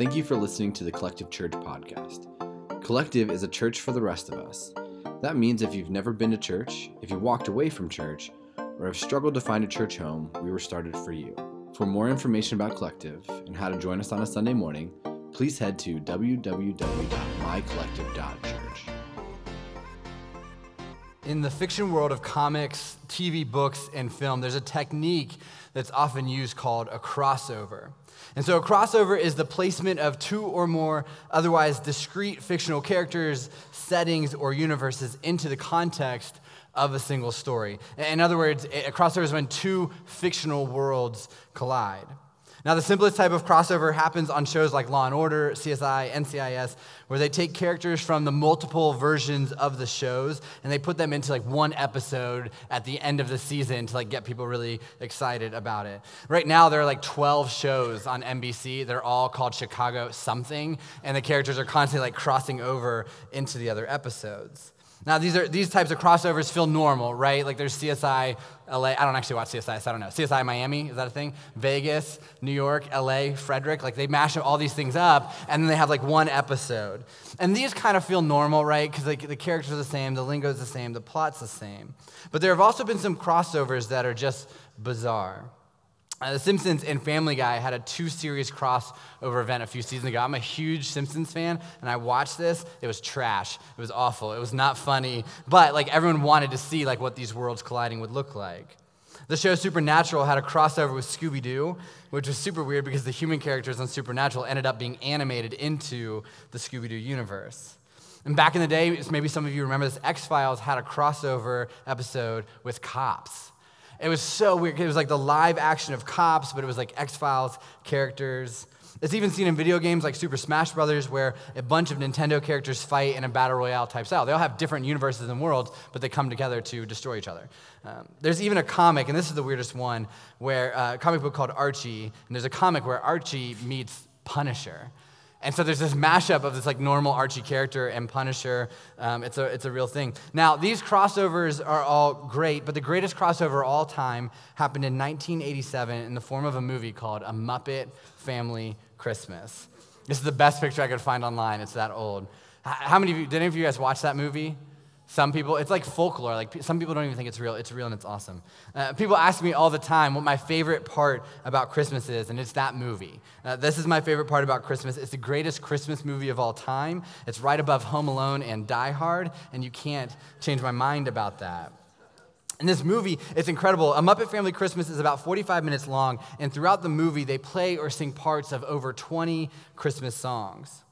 Thank you for listening to the Collective Church podcast. Collective is a church for the rest of us. That means if you've never been to church, if you walked away from church, or have struggled to find a church home, we were started for you. For more information about Collective and how to join us on a Sunday morning, please head to www.mycollective.church. In the fiction world of comics, TV, books, and film, there's a technique that's often used called a crossover. And so, a crossover is the placement of two or more otherwise discrete fictional characters, settings, or universes into the context of a single story. In other words, a crossover is when two fictional worlds collide. Now, the simplest type of crossover happens on shows like Law and Order, CSI, NCIS, where they take characters from the multiple versions of the shows and they put them into like one episode at the end of the season to like get people really excited about it. Right now, there are like 12 shows on NBC. They're all called Chicago something, and the characters are constantly like crossing over into the other episodes. Now, these, are, these types of crossovers feel normal, right? Like there's CSI LA. I don't actually watch CSI, so I don't know. CSI Miami, is that a thing? Vegas, New York, LA, Frederick. Like they mash all these things up, and then they have like one episode. And these kind of feel normal, right? Because like, the characters are the same, the lingo is the same, the plot's the same. But there have also been some crossovers that are just bizarre. Uh, the Simpsons and Family Guy had a two series crossover event a few seasons ago. I'm a huge Simpsons fan, and I watched this. It was trash. It was awful. It was not funny, but like everyone wanted to see like what these worlds colliding would look like. The show Supernatural had a crossover with Scooby Doo, which was super weird because the human characters on Supernatural ended up being animated into the Scooby Doo universe. And back in the day, maybe some of you remember this, X Files had a crossover episode with cops. It was so weird. It was like the live action of cops, but it was like X Files characters. It's even seen in video games like Super Smash Brothers, where a bunch of Nintendo characters fight in a battle royale type style. They all have different universes and worlds, but they come together to destroy each other. Um, there's even a comic, and this is the weirdest one, where uh, a comic book called Archie, and there's a comic where Archie meets Punisher. And so there's this mashup of this like normal Archie character and Punisher. Um, it's, a, it's a real thing. Now, these crossovers are all great, but the greatest crossover of all time happened in 1987 in the form of a movie called A Muppet Family Christmas. This is the best picture I could find online. It's that old. How many of you, did any of you guys watch that movie? Some people, it's like folklore. Like some people don't even think it's real. It's real and it's awesome. Uh, people ask me all the time what my favorite part about Christmas is, and it's that movie. Uh, this is my favorite part about Christmas. It's the greatest Christmas movie of all time. It's right above Home Alone and Die Hard, and you can't change my mind about that. And this movie, it's incredible. A Muppet Family Christmas is about 45 minutes long, and throughout the movie, they play or sing parts of over 20 Christmas songs.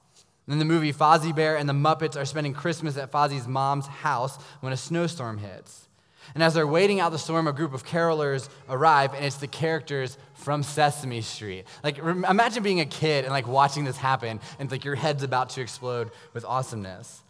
In the movie, Fozzie Bear and the Muppets are spending Christmas at Fozzie's mom's house when a snowstorm hits. And as they're waiting out the storm, a group of carolers arrive, and it's the characters from Sesame Street. Like, imagine being a kid and like watching this happen, and like your head's about to explode with awesomeness.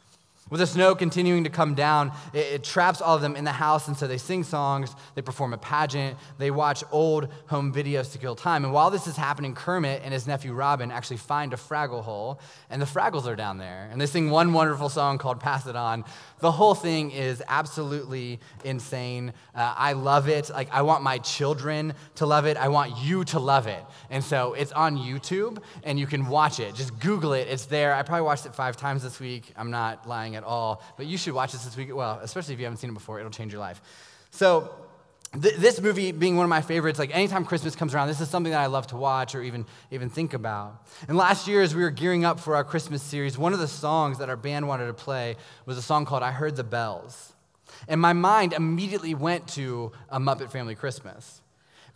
With the snow continuing to come down, it, it, traps all of them in the house, and so they sing songs, they perform a pageant, they watch old home videos to kill time. And while this is happening, Kermit and his nephew Robin actually find a Fraggle hole, and the Fraggles are down there. And they sing one wonderful song called Pass It On. The whole thing is absolutely insane. Uh, I love it. Like, I want my children to love it. I want you to love it. And so it's on YouTube, and you can watch it. Just Google it. It's there. I probably watched it five times this week. I'm not lying at all, but you should watch this this week. Well, especially if you haven't seen it before, it'll change your life. So, th- this movie being one of my favorites, like anytime Christmas comes around, this is something that I love to watch or even, even think about. And last year, as we were gearing up for our Christmas series, one of the songs that our band wanted to play was a song called I Heard the Bells. And my mind immediately went to a Muppet Family Christmas.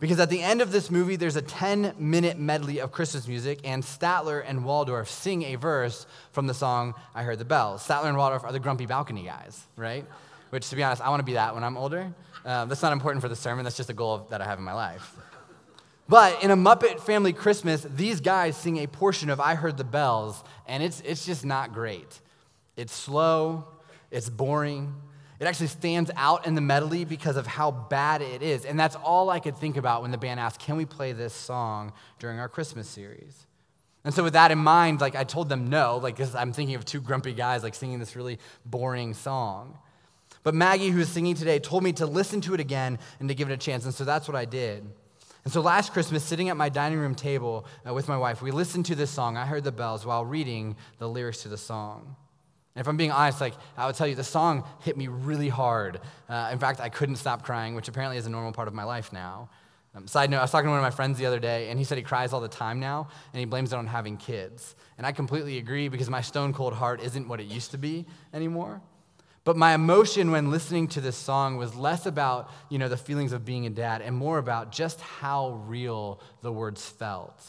Because at the end of this movie, there's a 10 minute medley of Christmas music, and Statler and Waldorf sing a verse from the song I Heard the Bells. Statler and Waldorf are the grumpy balcony guys, right? Which, to be honest, I want to be that when I'm older. Uh, that's not important for the sermon, that's just a goal that I have in my life. But in a Muppet Family Christmas, these guys sing a portion of I Heard the Bells, and it's, it's just not great. It's slow, it's boring, it actually stands out in the medley because of how bad it is. And that's all I could think about when the band asked, Can we play this song during our Christmas series? And so, with that in mind, like I told them no, like I'm thinking of two grumpy guys like singing this really boring song. But Maggie, who is singing today, told me to listen to it again and to give it a chance. And so that's what I did. And so last Christmas, sitting at my dining room table uh, with my wife, we listened to this song, I Heard the Bells, while reading the lyrics to the song. And if I'm being honest, like I would tell you, the song hit me really hard. Uh, in fact, I couldn't stop crying, which apparently is a normal part of my life now. Um, side note, I was talking to one of my friends the other day, and he said he cries all the time now, and he blames it on having kids. And I completely agree because my stone cold heart isn't what it used to be anymore. But my emotion when listening to this song was less about, you know, the feelings of being a dad and more about just how real the words felt.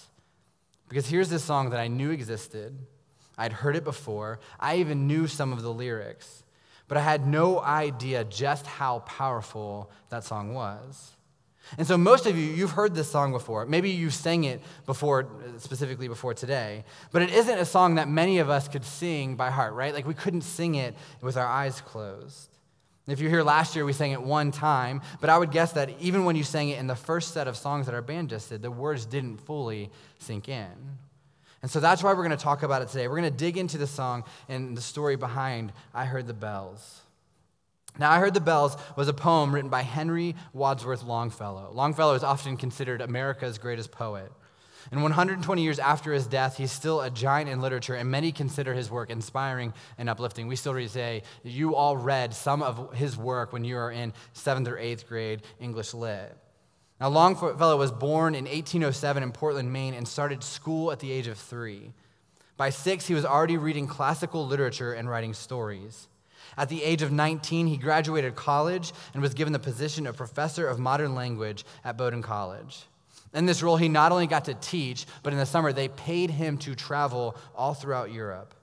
Because here's this song that I knew existed. I'd heard it before. I even knew some of the lyrics. But I had no idea just how powerful that song was. And so, most of you, you've heard this song before. Maybe you sang it before, specifically before today. But it isn't a song that many of us could sing by heart, right? Like we couldn't sing it with our eyes closed. If you're here last year, we sang it one time. But I would guess that even when you sang it in the first set of songs that our band just did, the words didn't fully sink in. And so that's why we're going to talk about it today. We're going to dig into the song and the story behind I Heard the Bells. Now, I Heard the Bells was a poem written by Henry Wadsworth Longfellow. Longfellow is often considered America's greatest poet. And 120 years after his death, he's still a giant in literature, and many consider his work inspiring and uplifting. We still say you all read some of his work when you were in seventh or eighth grade English lit. Now, Longfellow was born in 1807 in Portland, Maine, and started school at the age of three. By six, he was already reading classical literature and writing stories. At the age of 19, he graduated college and was given the position of professor of modern language at Bowdoin College. In this role, he not only got to teach, but in the summer, they paid him to travel all throughout Europe.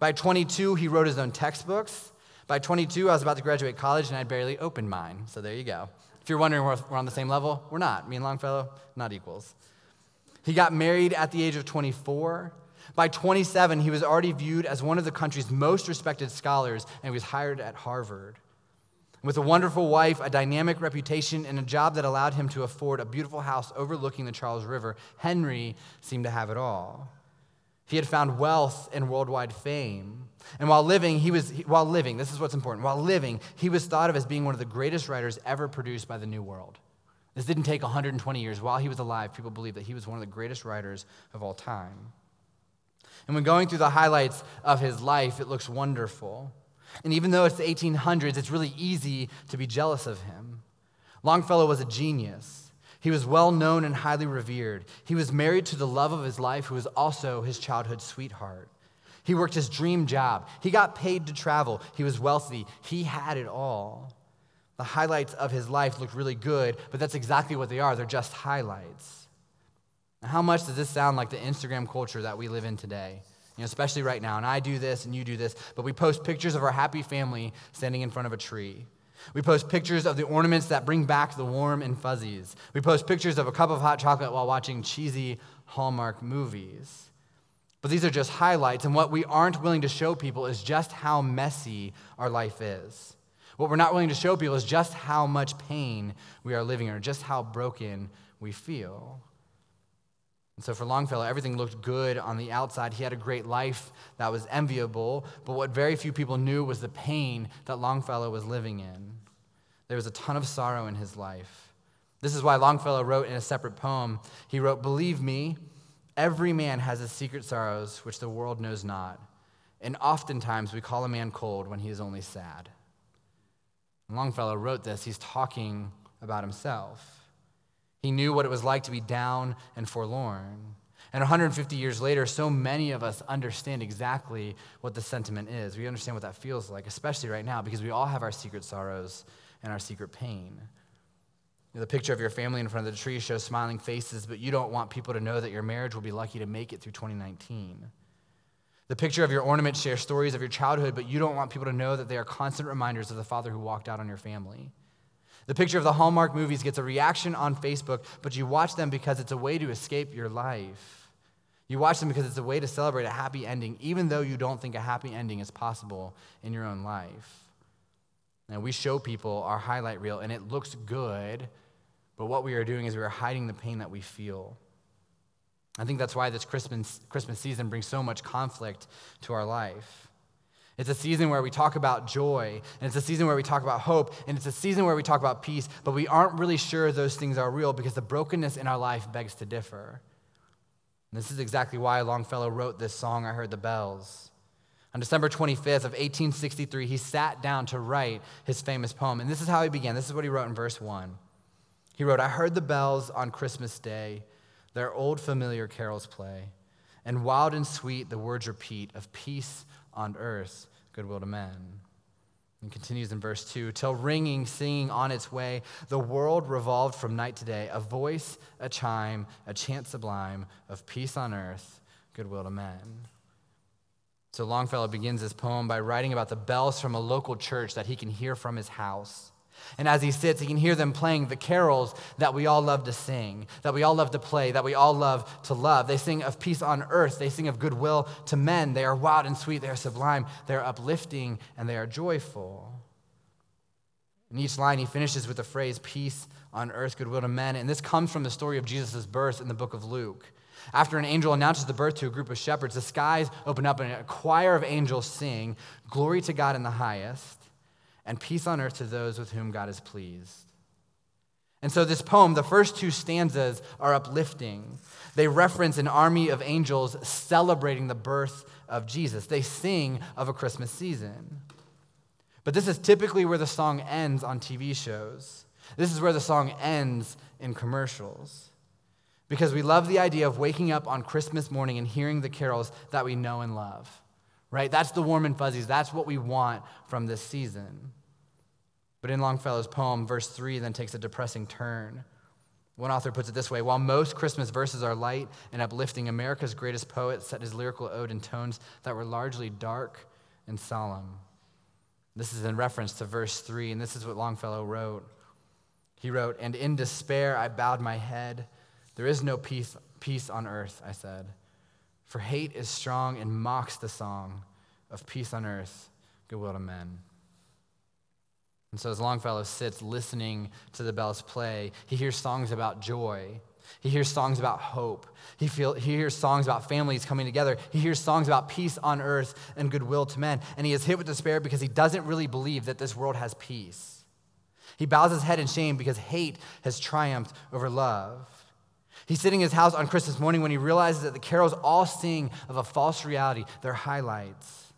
By 22, he wrote his own textbooks. By 22, I was about to graduate college and I'd barely opened mine. So there you go. If you're wondering we're on the same level, we're not. Me and Longfellow, not equals. He got married at the age of 24. By 27, he was already viewed as one of the country's most respected scholars and he was hired at Harvard. With a wonderful wife, a dynamic reputation, and a job that allowed him to afford a beautiful house overlooking the Charles River, Henry seemed to have it all. He had found wealth and worldwide fame. And while living, he was while living, this is what's important. While living, he was thought of as being one of the greatest writers ever produced by the New World. This didn't take 120 years. While he was alive, people believed that he was one of the greatest writers of all time. And when going through the highlights of his life, it looks wonderful. And even though it's the 1800s, it's really easy to be jealous of him. Longfellow was a genius. He was well known and highly revered. He was married to the love of his life, who was also his childhood sweetheart. He worked his dream job. He got paid to travel. He was wealthy. He had it all. The highlights of his life look really good, but that's exactly what they are. They're just highlights. How much does this sound like the Instagram culture that we live in today? You know, especially right now. And I do this and you do this, but we post pictures of our happy family standing in front of a tree. We post pictures of the ornaments that bring back the warm and fuzzies. We post pictures of a cup of hot chocolate while watching cheesy Hallmark movies. But these are just highlights, and what we aren't willing to show people is just how messy our life is. What we're not willing to show people is just how much pain we are living or just how broken we feel. And so for Longfellow, everything looked good on the outside. He had a great life that was enviable, but what very few people knew was the pain that Longfellow was living in. There was a ton of sorrow in his life. This is why Longfellow wrote in a separate poem, he wrote, Believe me, every man has his secret sorrows which the world knows not. And oftentimes we call a man cold when he is only sad. Longfellow wrote this, he's talking about himself. He knew what it was like to be down and forlorn. And 150 years later, so many of us understand exactly what the sentiment is. We understand what that feels like, especially right now, because we all have our secret sorrows and our secret pain. The picture of your family in front of the tree shows smiling faces, but you don't want people to know that your marriage will be lucky to make it through 2019. The picture of your ornament shares stories of your childhood, but you don't want people to know that they are constant reminders of the father who walked out on your family. The picture of the Hallmark movies gets a reaction on Facebook, but you watch them because it's a way to escape your life. You watch them because it's a way to celebrate a happy ending, even though you don't think a happy ending is possible in your own life. And we show people our highlight reel, and it looks good, but what we are doing is we are hiding the pain that we feel. I think that's why this Christmas, Christmas season brings so much conflict to our life. It's a season where we talk about joy, and it's a season where we talk about hope, and it's a season where we talk about peace, but we aren't really sure those things are real because the brokenness in our life begs to differ. And this is exactly why Longfellow wrote this song, I Heard the Bells. On December 25th of 1863, he sat down to write his famous poem. And this is how he began. This is what he wrote in verse 1. He wrote, I heard the bells on Christmas Day, their old familiar carols play, and wild and sweet the words repeat of peace on earth, goodwill to men. And continues in verse 2 till ringing, singing on its way, the world revolved from night to day, a voice, a chime, a chant sublime of peace on earth, goodwill to men. So Longfellow begins his poem by writing about the bells from a local church that he can hear from his house. And as he sits, he can hear them playing the carols that we all love to sing, that we all love to play, that we all love to love. They sing of peace on earth, they sing of goodwill to men. They are wild and sweet, they are sublime, they are uplifting, and they are joyful. In each line, he finishes with the phrase, peace on earth, goodwill to men. And this comes from the story of Jesus' birth in the book of Luke. After an angel announces the birth to a group of shepherds, the skies open up and a choir of angels sing, Glory to God in the highest and peace on earth to those with whom God is pleased. And so, this poem, the first two stanzas are uplifting. They reference an army of angels celebrating the birth of Jesus. They sing of a Christmas season. But this is typically where the song ends on TV shows. This is where the song ends in commercials. Because we love the idea of waking up on Christmas morning and hearing the carols that we know and love right? That's the warm and fuzzies. That's what we want from this season. But in Longfellow's poem, verse 3 then takes a depressing turn. One author puts it this way While most Christmas verses are light and uplifting, America's greatest poet set his lyrical ode in tones that were largely dark and solemn. This is in reference to verse 3, and this is what Longfellow wrote. He wrote, And in despair I bowed my head. There is no peace, peace on earth, I said. For hate is strong and mocks the song of peace on earth, goodwill to men. And so as Longfellow sits listening to the bells play, he hears songs about joy. He hears songs about hope. He, feel, he hears songs about families coming together. He hears songs about peace on earth and goodwill to men. And he is hit with despair because he doesn't really believe that this world has peace. He bows his head in shame because hate has triumphed over love. He's sitting in his house on Christmas morning when he realizes that the carols all sing of a false reality. They're highlights.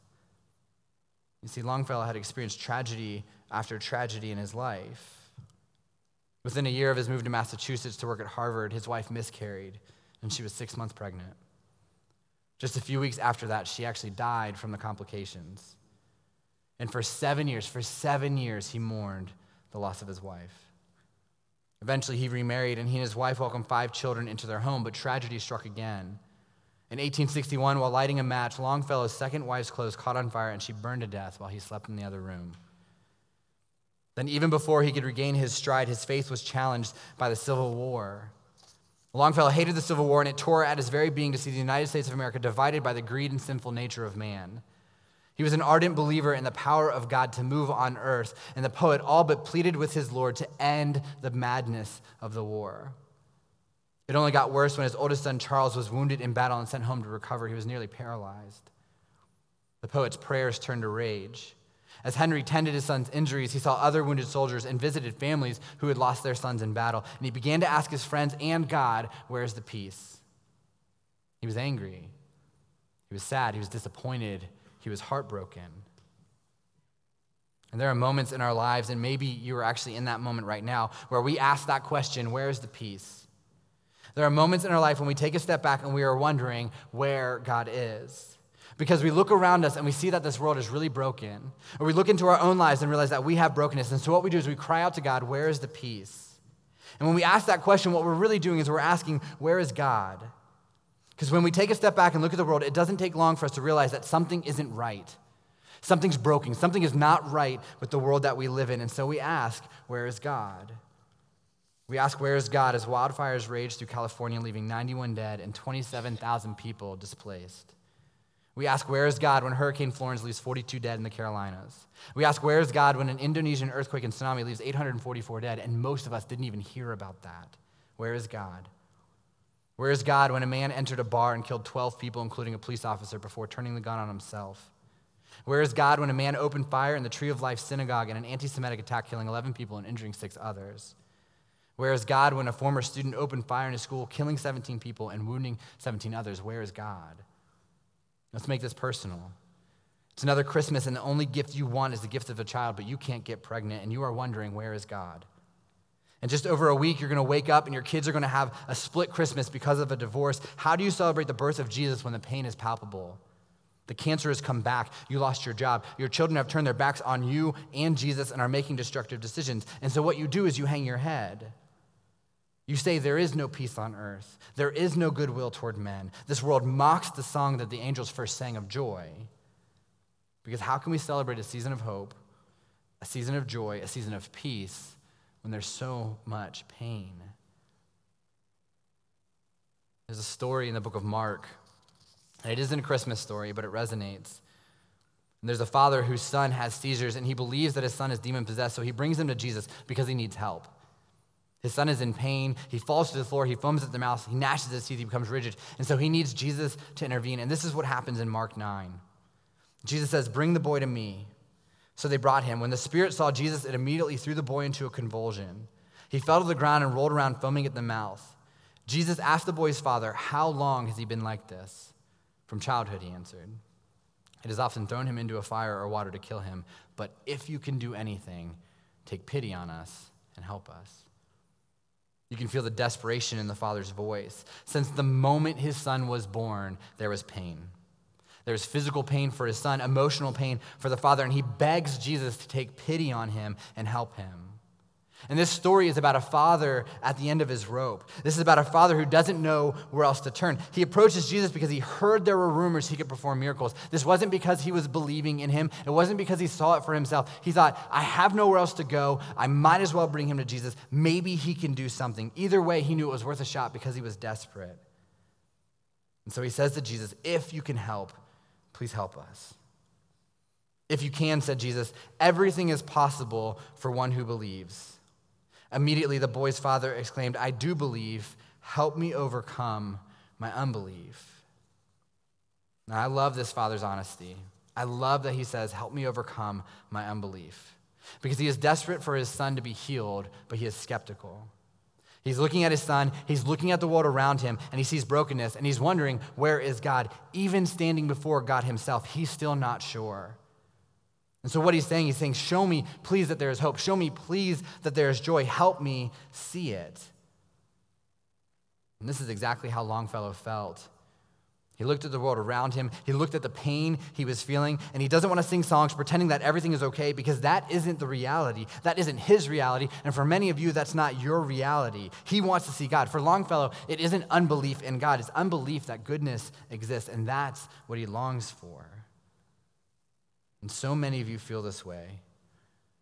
You see, Longfellow had experienced tragedy after tragedy in his life. Within a year of his move to Massachusetts to work at Harvard, his wife miscarried, and she was six months pregnant. Just a few weeks after that, she actually died from the complications. And for seven years, for seven years, he mourned the loss of his wife. Eventually, he remarried, and he and his wife welcomed five children into their home, but tragedy struck again. In 1861, while lighting a match, Longfellow's second wife's clothes caught on fire, and she burned to death while he slept in the other room. Then, even before he could regain his stride, his faith was challenged by the Civil War. Longfellow hated the Civil War, and it tore at his very being to see the United States of America divided by the greed and sinful nature of man. He was an ardent believer in the power of God to move on earth, and the poet all but pleaded with his Lord to end the madness of the war. It only got worse when his oldest son Charles was wounded in battle and sent home to recover. He was nearly paralyzed. The poet's prayers turned to rage. As Henry tended his son's injuries, he saw other wounded soldiers and visited families who had lost their sons in battle. And he began to ask his friends and God, Where's the peace? He was angry. He was sad. He was disappointed. He was heartbroken. And there are moments in our lives, and maybe you are actually in that moment right now, where we ask that question where's the peace? There are moments in our life when we take a step back and we are wondering where God is. Because we look around us and we see that this world is really broken. Or we look into our own lives and realize that we have brokenness. And so what we do is we cry out to God, Where is the peace? And when we ask that question, what we're really doing is we're asking, Where is God? Because when we take a step back and look at the world, it doesn't take long for us to realize that something isn't right. Something's broken. Something is not right with the world that we live in. And so we ask, Where is God? We ask, Where is God? as wildfires rage through California, leaving 91 dead and 27,000 people displaced. We ask, Where is God when Hurricane Florence leaves 42 dead in the Carolinas? We ask, Where is God when an Indonesian earthquake and tsunami leaves 844 dead? And most of us didn't even hear about that. Where is God? Where is God when a man entered a bar and killed 12 people, including a police officer, before turning the gun on himself? Where is God when a man opened fire in the Tree of Life synagogue in an anti Semitic attack, killing 11 people and injuring six others? Where is God when a former student opened fire in a school, killing 17 people and wounding 17 others? Where is God? Let's make this personal. It's another Christmas, and the only gift you want is the gift of a child, but you can't get pregnant, and you are wondering, where is God? And just over a week, you're going to wake up and your kids are going to have a split Christmas because of a divorce. How do you celebrate the birth of Jesus when the pain is palpable? The cancer has come back. You lost your job. Your children have turned their backs on you and Jesus and are making destructive decisions. And so, what you do is you hang your head. You say, There is no peace on earth. There is no goodwill toward men. This world mocks the song that the angels first sang of joy. Because how can we celebrate a season of hope, a season of joy, a season of peace when there's so much pain? There's a story in the book of Mark. It isn't a Christmas story, but it resonates. And there's a father whose son has seizures, and he believes that his son is demon possessed, so he brings him to Jesus because he needs help. His son is in pain. He falls to the floor. He foams at the mouth. He gnashes his teeth. He becomes rigid. And so he needs Jesus to intervene. And this is what happens in Mark 9. Jesus says, Bring the boy to me. So they brought him. When the spirit saw Jesus, it immediately threw the boy into a convulsion. He fell to the ground and rolled around, foaming at the mouth. Jesus asked the boy's father, How long has he been like this? From childhood, he answered. It has often thrown him into a fire or water to kill him. But if you can do anything, take pity on us and help us. You can feel the desperation in the father's voice. Since the moment his son was born, there was pain. There's physical pain for his son, emotional pain for the father, and he begs Jesus to take pity on him and help him. And this story is about a father at the end of his rope. This is about a father who doesn't know where else to turn. He approaches Jesus because he heard there were rumors he could perform miracles. This wasn't because he was believing in him, it wasn't because he saw it for himself. He thought, I have nowhere else to go. I might as well bring him to Jesus. Maybe he can do something. Either way, he knew it was worth a shot because he was desperate. And so he says to Jesus, If you can help, Please help us. If you can, said Jesus, everything is possible for one who believes. Immediately, the boy's father exclaimed, I do believe. Help me overcome my unbelief. Now, I love this father's honesty. I love that he says, Help me overcome my unbelief. Because he is desperate for his son to be healed, but he is skeptical. He's looking at his son, he's looking at the world around him, and he sees brokenness, and he's wondering, where is God? Even standing before God himself, he's still not sure. And so, what he's saying, he's saying, Show me, please, that there is hope. Show me, please, that there is joy. Help me see it. And this is exactly how Longfellow felt he looked at the world around him. He looked at the pain he was feeling, and he doesn't want to sing songs pretending that everything is okay because that isn't the reality. That isn't his reality. And for many of you, that's not your reality. He wants to see God. For Longfellow, it isn't unbelief in God, it's unbelief that goodness exists, and that's what he longs for. And so many of you feel this way.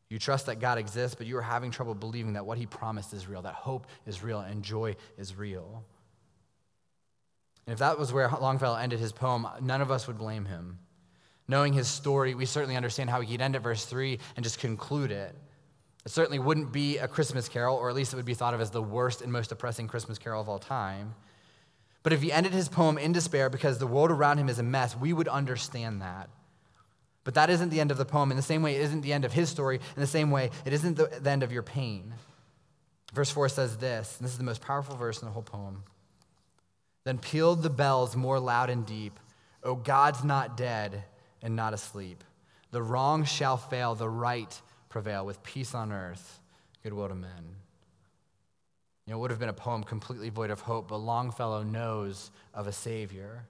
You trust that God exists, but you are having trouble believing that what he promised is real, that hope is real, and joy is real. And if that was where Longfellow ended his poem, none of us would blame him. Knowing his story, we certainly understand how he could end at verse 3 and just conclude it. It certainly wouldn't be a Christmas carol, or at least it would be thought of as the worst and most depressing Christmas carol of all time. But if he ended his poem in despair because the world around him is a mess, we would understand that. But that isn't the end of the poem. In the same way, it isn't the end of his story. In the same way, it isn't the, the end of your pain. Verse 4 says this, and this is the most powerful verse in the whole poem. Then pealed the bells more loud and deep. O God's not dead and not asleep. The wrong shall fail, the right prevail, with peace on earth, goodwill to men. You know, it would have been a poem completely void of hope, but Longfellow knows of a Savior.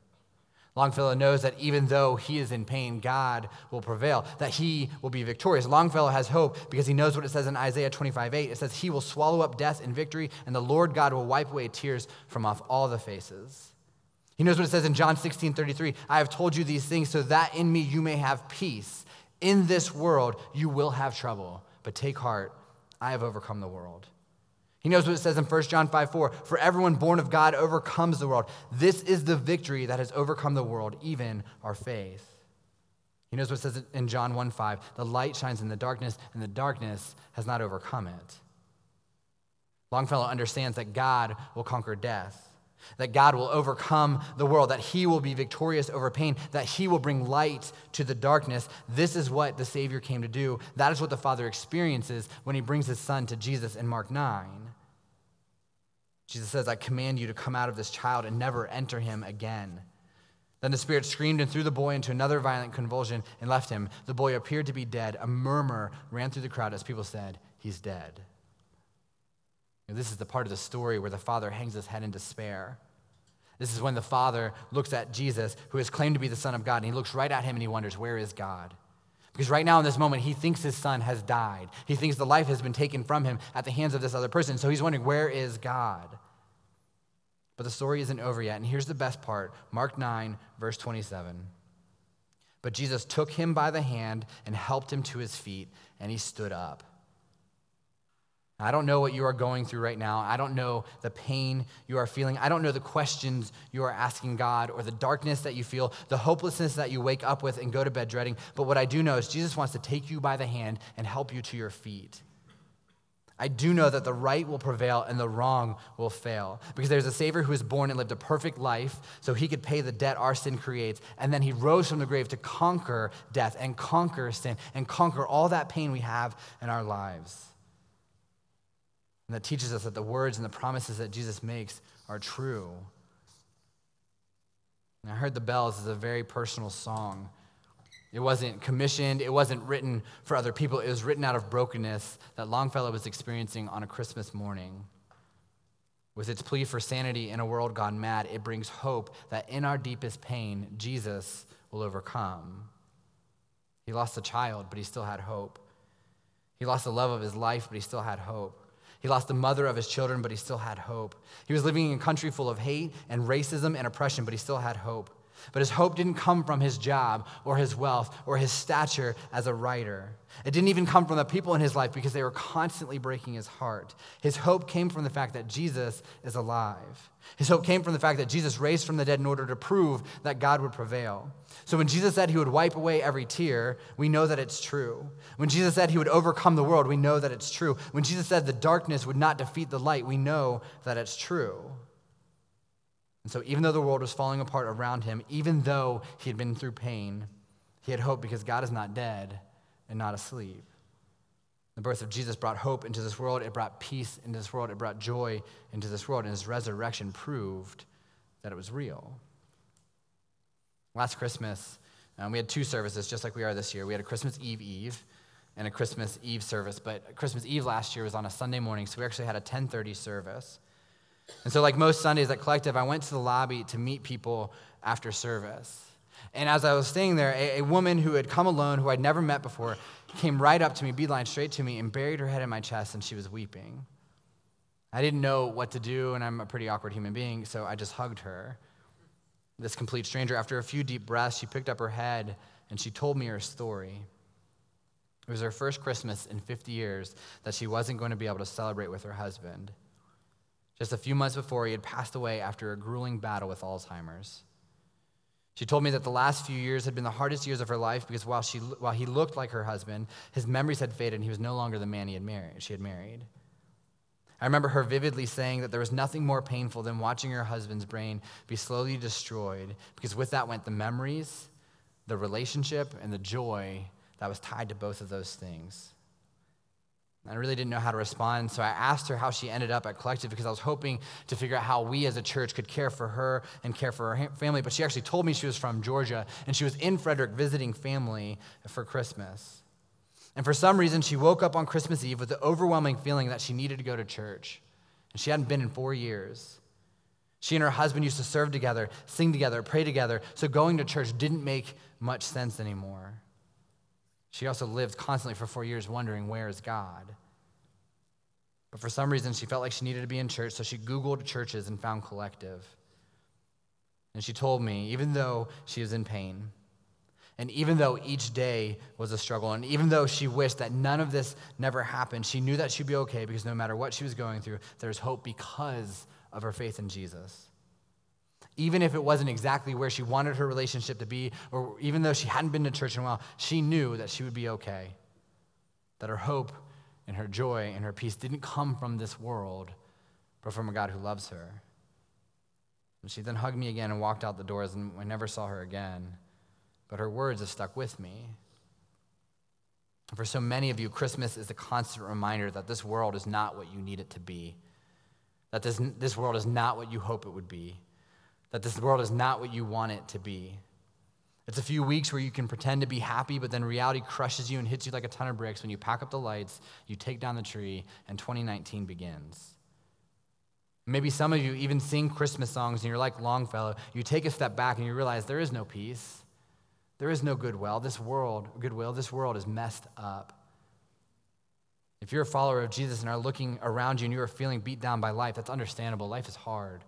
Longfellow knows that even though he is in pain, God will prevail, that he will be victorious. Longfellow has hope because he knows what it says in Isaiah 25 8. It says, He will swallow up death in victory, and the Lord God will wipe away tears from off all the faces. He knows what it says in John 16 33. I have told you these things so that in me you may have peace. In this world you will have trouble, but take heart, I have overcome the world. He knows what it says in 1 John 5 4 For everyone born of God overcomes the world. This is the victory that has overcome the world, even our faith. He knows what it says in John 1 5 The light shines in the darkness, and the darkness has not overcome it. Longfellow understands that God will conquer death. that God will overcome the world, that he will be victorious over pain, that he will bring light to the darkness. This is what the Savior came to do. That is what the Father experiences when he brings his Son to Jesus in Mark 9. Jesus says, I command you to come out of this child and never enter him again. Then the spirit screamed and threw the boy into another violent convulsion and left him. The boy appeared to be dead. A murmur ran through the crowd as people said, He's dead. This is the part of the story where the father hangs his head in despair. This is when the father looks at Jesus, who has claimed to be the Son of God, and he looks right at him and he wonders, Where is God? Because right now, in this moment, he thinks his son has died. He thinks the life has been taken from him at the hands of this other person. So he's wondering, Where is God? But the story isn't over yet. And here's the best part Mark 9, verse 27. But Jesus took him by the hand and helped him to his feet, and he stood up. I don't know what you are going through right now. I don't know the pain you are feeling. I don't know the questions you are asking God or the darkness that you feel, the hopelessness that you wake up with and go to bed dreading. But what I do know is Jesus wants to take you by the hand and help you to your feet. I do know that the right will prevail and the wrong will fail. Because there's a Savior who was born and lived a perfect life so he could pay the debt our sin creates. And then he rose from the grave to conquer death and conquer sin and conquer all that pain we have in our lives. And that teaches us that the words and the promises that Jesus makes are true. And I heard the bells is a very personal song. It wasn't commissioned, it wasn't written for other people. It was written out of brokenness that Longfellow was experiencing on a Christmas morning. With its plea for sanity in a world gone mad, it brings hope that in our deepest pain, Jesus will overcome. He lost a child, but he still had hope. He lost the love of his life, but he still had hope. He lost the mother of his children, but he still had hope. He was living in a country full of hate and racism and oppression, but he still had hope. But his hope didn't come from his job or his wealth or his stature as a writer. It didn't even come from the people in his life because they were constantly breaking his heart. His hope came from the fact that Jesus is alive. His hope came from the fact that Jesus raised from the dead in order to prove that God would prevail. So when Jesus said he would wipe away every tear, we know that it's true. When Jesus said he would overcome the world, we know that it's true. When Jesus said the darkness would not defeat the light, we know that it's true. And so even though the world was falling apart around him, even though he had been through pain, he had hope because God is not dead and not asleep. The birth of Jesus brought hope into this world. It brought peace into this world. It brought joy into this world. And his resurrection proved that it was real. Last Christmas, um, we had two services, just like we are this year. We had a Christmas Eve Eve and a Christmas Eve service. But Christmas Eve last year was on a Sunday morning, so we actually had a 10:30 service. And so, like most Sundays at Collective, I went to the lobby to meet people after service. And as I was staying there, a, a, woman who had come alone, who I'd never met before, came right up to me, beeline straight to me, and buried her head in my chest, and she was weeping. I didn't know what to do, and I'm a pretty awkward human being, so I just hugged her. This complete stranger, after a few deep breaths, she picked up her head and she told me her story. It was her first Christmas in 50 years that she wasn't going to be able to celebrate with her husband. Just a few months before, he had passed away after a grueling battle with Alzheimer's. She told me that the last few years had been the hardest years of her life because while, she, while he looked like her husband, his memories had faded and he was no longer the man he had married, she had married. I remember her vividly saying that there was nothing more painful than watching her husband's brain be slowly destroyed because with that went the memories, the relationship, and the joy that was tied to both of those things. I really didn't know how to respond, so I asked her how she ended up at Collective because I was hoping to figure out how we as a church could care for her and care for her family. But she actually told me she was from Georgia and she was in Frederick visiting family for Christmas. And for some reason, she woke up on Christmas Eve with the overwhelming feeling that she needed to go to church. And she hadn't been in four years. She and her husband used to serve together, sing together, pray together, so going to church didn't make much sense anymore. She also lived constantly for four years wondering, where is God? But for some reason, she felt like she needed to be in church, so she Googled churches and found Collective. And she told me, even though she was in pain, and even though each day was a struggle, and even though she wished that none of this never happened, she knew that she'd be okay because no matter what she was going through, there's hope because of her faith in Jesus even if it wasn't exactly where she wanted her relationship to be, or even though she hadn't been to church in a while, she knew that she would be okay. That her hope and her joy and her peace didn't come from this world, but from a God who loves her. And she then hugged me again and walked out the doors, and I never saw her again. But her words have stuck with me. For so many of you, Christmas is a constant reminder that this world is not what you need it to be, that this, this world is not what you hope it would be, that this world is not what you want it to be. It's a few weeks where you can pretend to be happy, but then reality crushes you and hits you like a ton of bricks when you pack up the lights, you take down the tree, and 2019 begins. Maybe some of you even sing Christmas songs and you're like Longfellow. You take a step back and you realize there is no peace. There is no goodwill. This world, goodwill, this world is messed up. If you're a follower of Jesus and are looking around you and you are feeling beat down by life, that's understandable. Life is hard.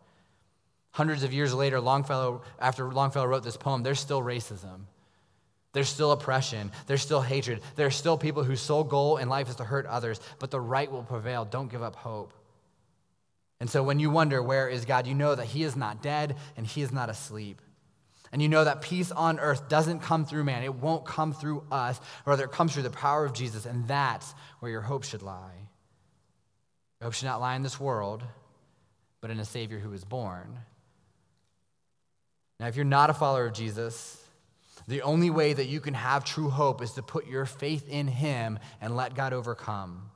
Hundreds of years later, Longfellow, after Longfellow wrote this poem, there's still racism. There's still oppression. There's still hatred. There's still people whose sole goal in life is to hurt others, but the right will prevail. Don't give up hope. And so when you wonder, where is God, you know that He is not dead and He is not asleep. And you know that peace on earth doesn't come through man, it won't come through us. Rather, it comes through the power of Jesus, and that's where your hope should lie. Your hope should not lie in this world, but in a Savior who was born. Now, if you're not a follower of Jesus, the only way that you can have true hope is to put your faith in Him and let God overcome.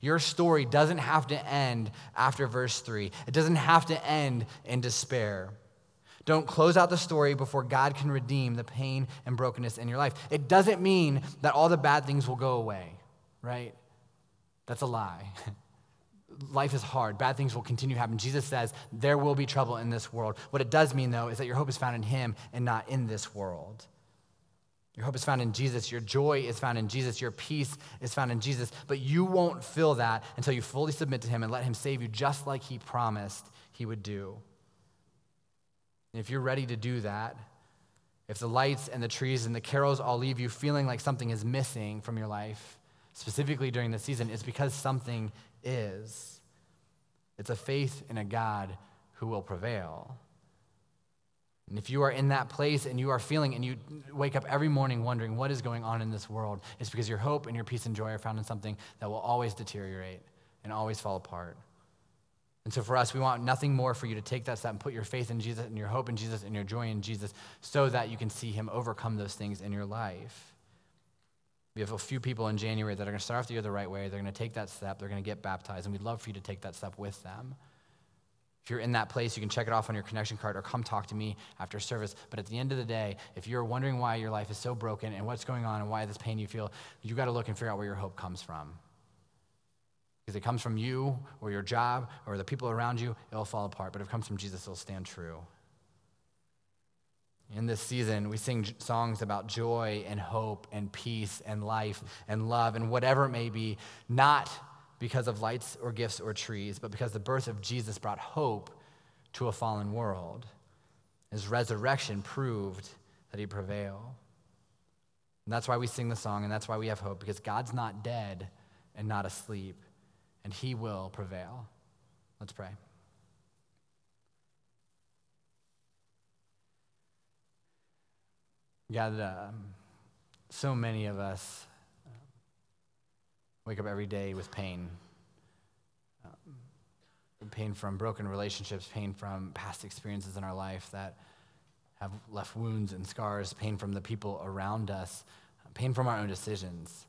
Your story doesn't have to end after verse 3. It doesn't have to end in despair. Don't close out the story before God can redeem the pain and brokenness in your life. It doesn't mean that all the bad things will go away, right? That's a lie. life is hard. Bad things will continue to happen. Jesus says there will be trouble in this world. What it does mean, though, is that your hope is found in Him and not in this world. Your hope is found in Jesus. Your joy is found in Jesus. Your peace is found in Jesus. But you won't feel that until you fully submit to Him and let Him save you just like He promised He would do. And if you're ready to do that, if the lights and the trees and the carols all leave you feeling like something is missing from your life, specifically during the season, it's because something is. It's a faith in a God who will prevail. And if you are in that place and you are feeling and you wake up every morning wondering what is going on in this world, it's because your hope and your peace and joy are found in something that will always deteriorate and always fall apart. And so for us, we want nothing more for you to take that step and put your faith in Jesus and your hope in Jesus and your joy in Jesus so that you can see him overcome those things in your life. We have a few people in January that are going to start off the year the right way. They're going to take that step. They're going to get baptized. And we'd love for you to take that step with them. If you're in that place, you can check it off on your connection card or come talk to me after service. But at the end of the day, if you're wondering why your life is so broken and what's going on and why this pain you feel, you got to look and figure out where your hope comes from because it comes from you or your job or the people around you, it'll fall apart. But if it comes from Jesus, it'll stand true. In this season, we sing songs about joy and hope and peace and life and love and whatever it may be, not because of lights or gifts or trees, but because the birth of Jesus brought hope to a fallen world. His resurrection proved that he prevailed. And that's why we sing the song, and that's why we have hope, because God's not dead and not asleep and he will prevail. Let's pray. God, um, so many of us uh, wake up every day with pain. Um, pain from broken relationships, pain from past experiences in our life that have left wounds and scars, pain from the people around us, pain from our own decisions.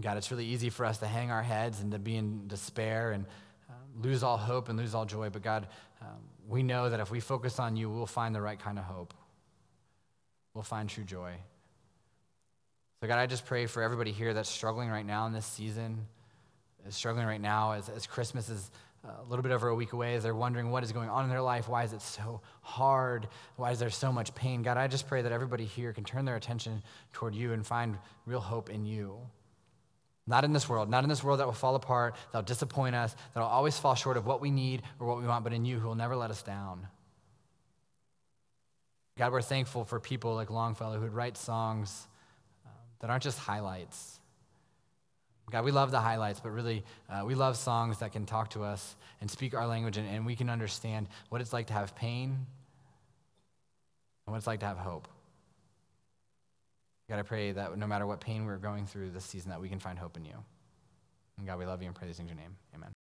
God, it's really easy for us to hang our heads and to be in despair and uh, lose all hope and lose all joy. But God, um, we know that if we focus on you, we'll find the right kind of hope. We'll find true joy. So, God, I just pray for everybody here that's struggling right now in this season, is struggling right now as, as Christmas is uh, a little bit over a week away, as they're wondering what is going on in their life. Why is it so hard? Why is there so much pain? God, I just pray that everybody here can turn their attention toward you and find real hope in you. Not in this world, not in this world that will fall apart, that'll disappoint us, that'll always fall short of what we need or what we want, but in you who will never let us down. God, we're thankful for people like Longfellow who would write songs um, that aren't just highlights. God, we love the highlights, but really, uh, we love songs that can talk to us and speak our language, and, and we can understand what it's like to have pain and what it's like to have hope. God, I pray that no matter what pain we're going through this season, that we can find hope in you. And God, we love you and pray these things in your name. Amen.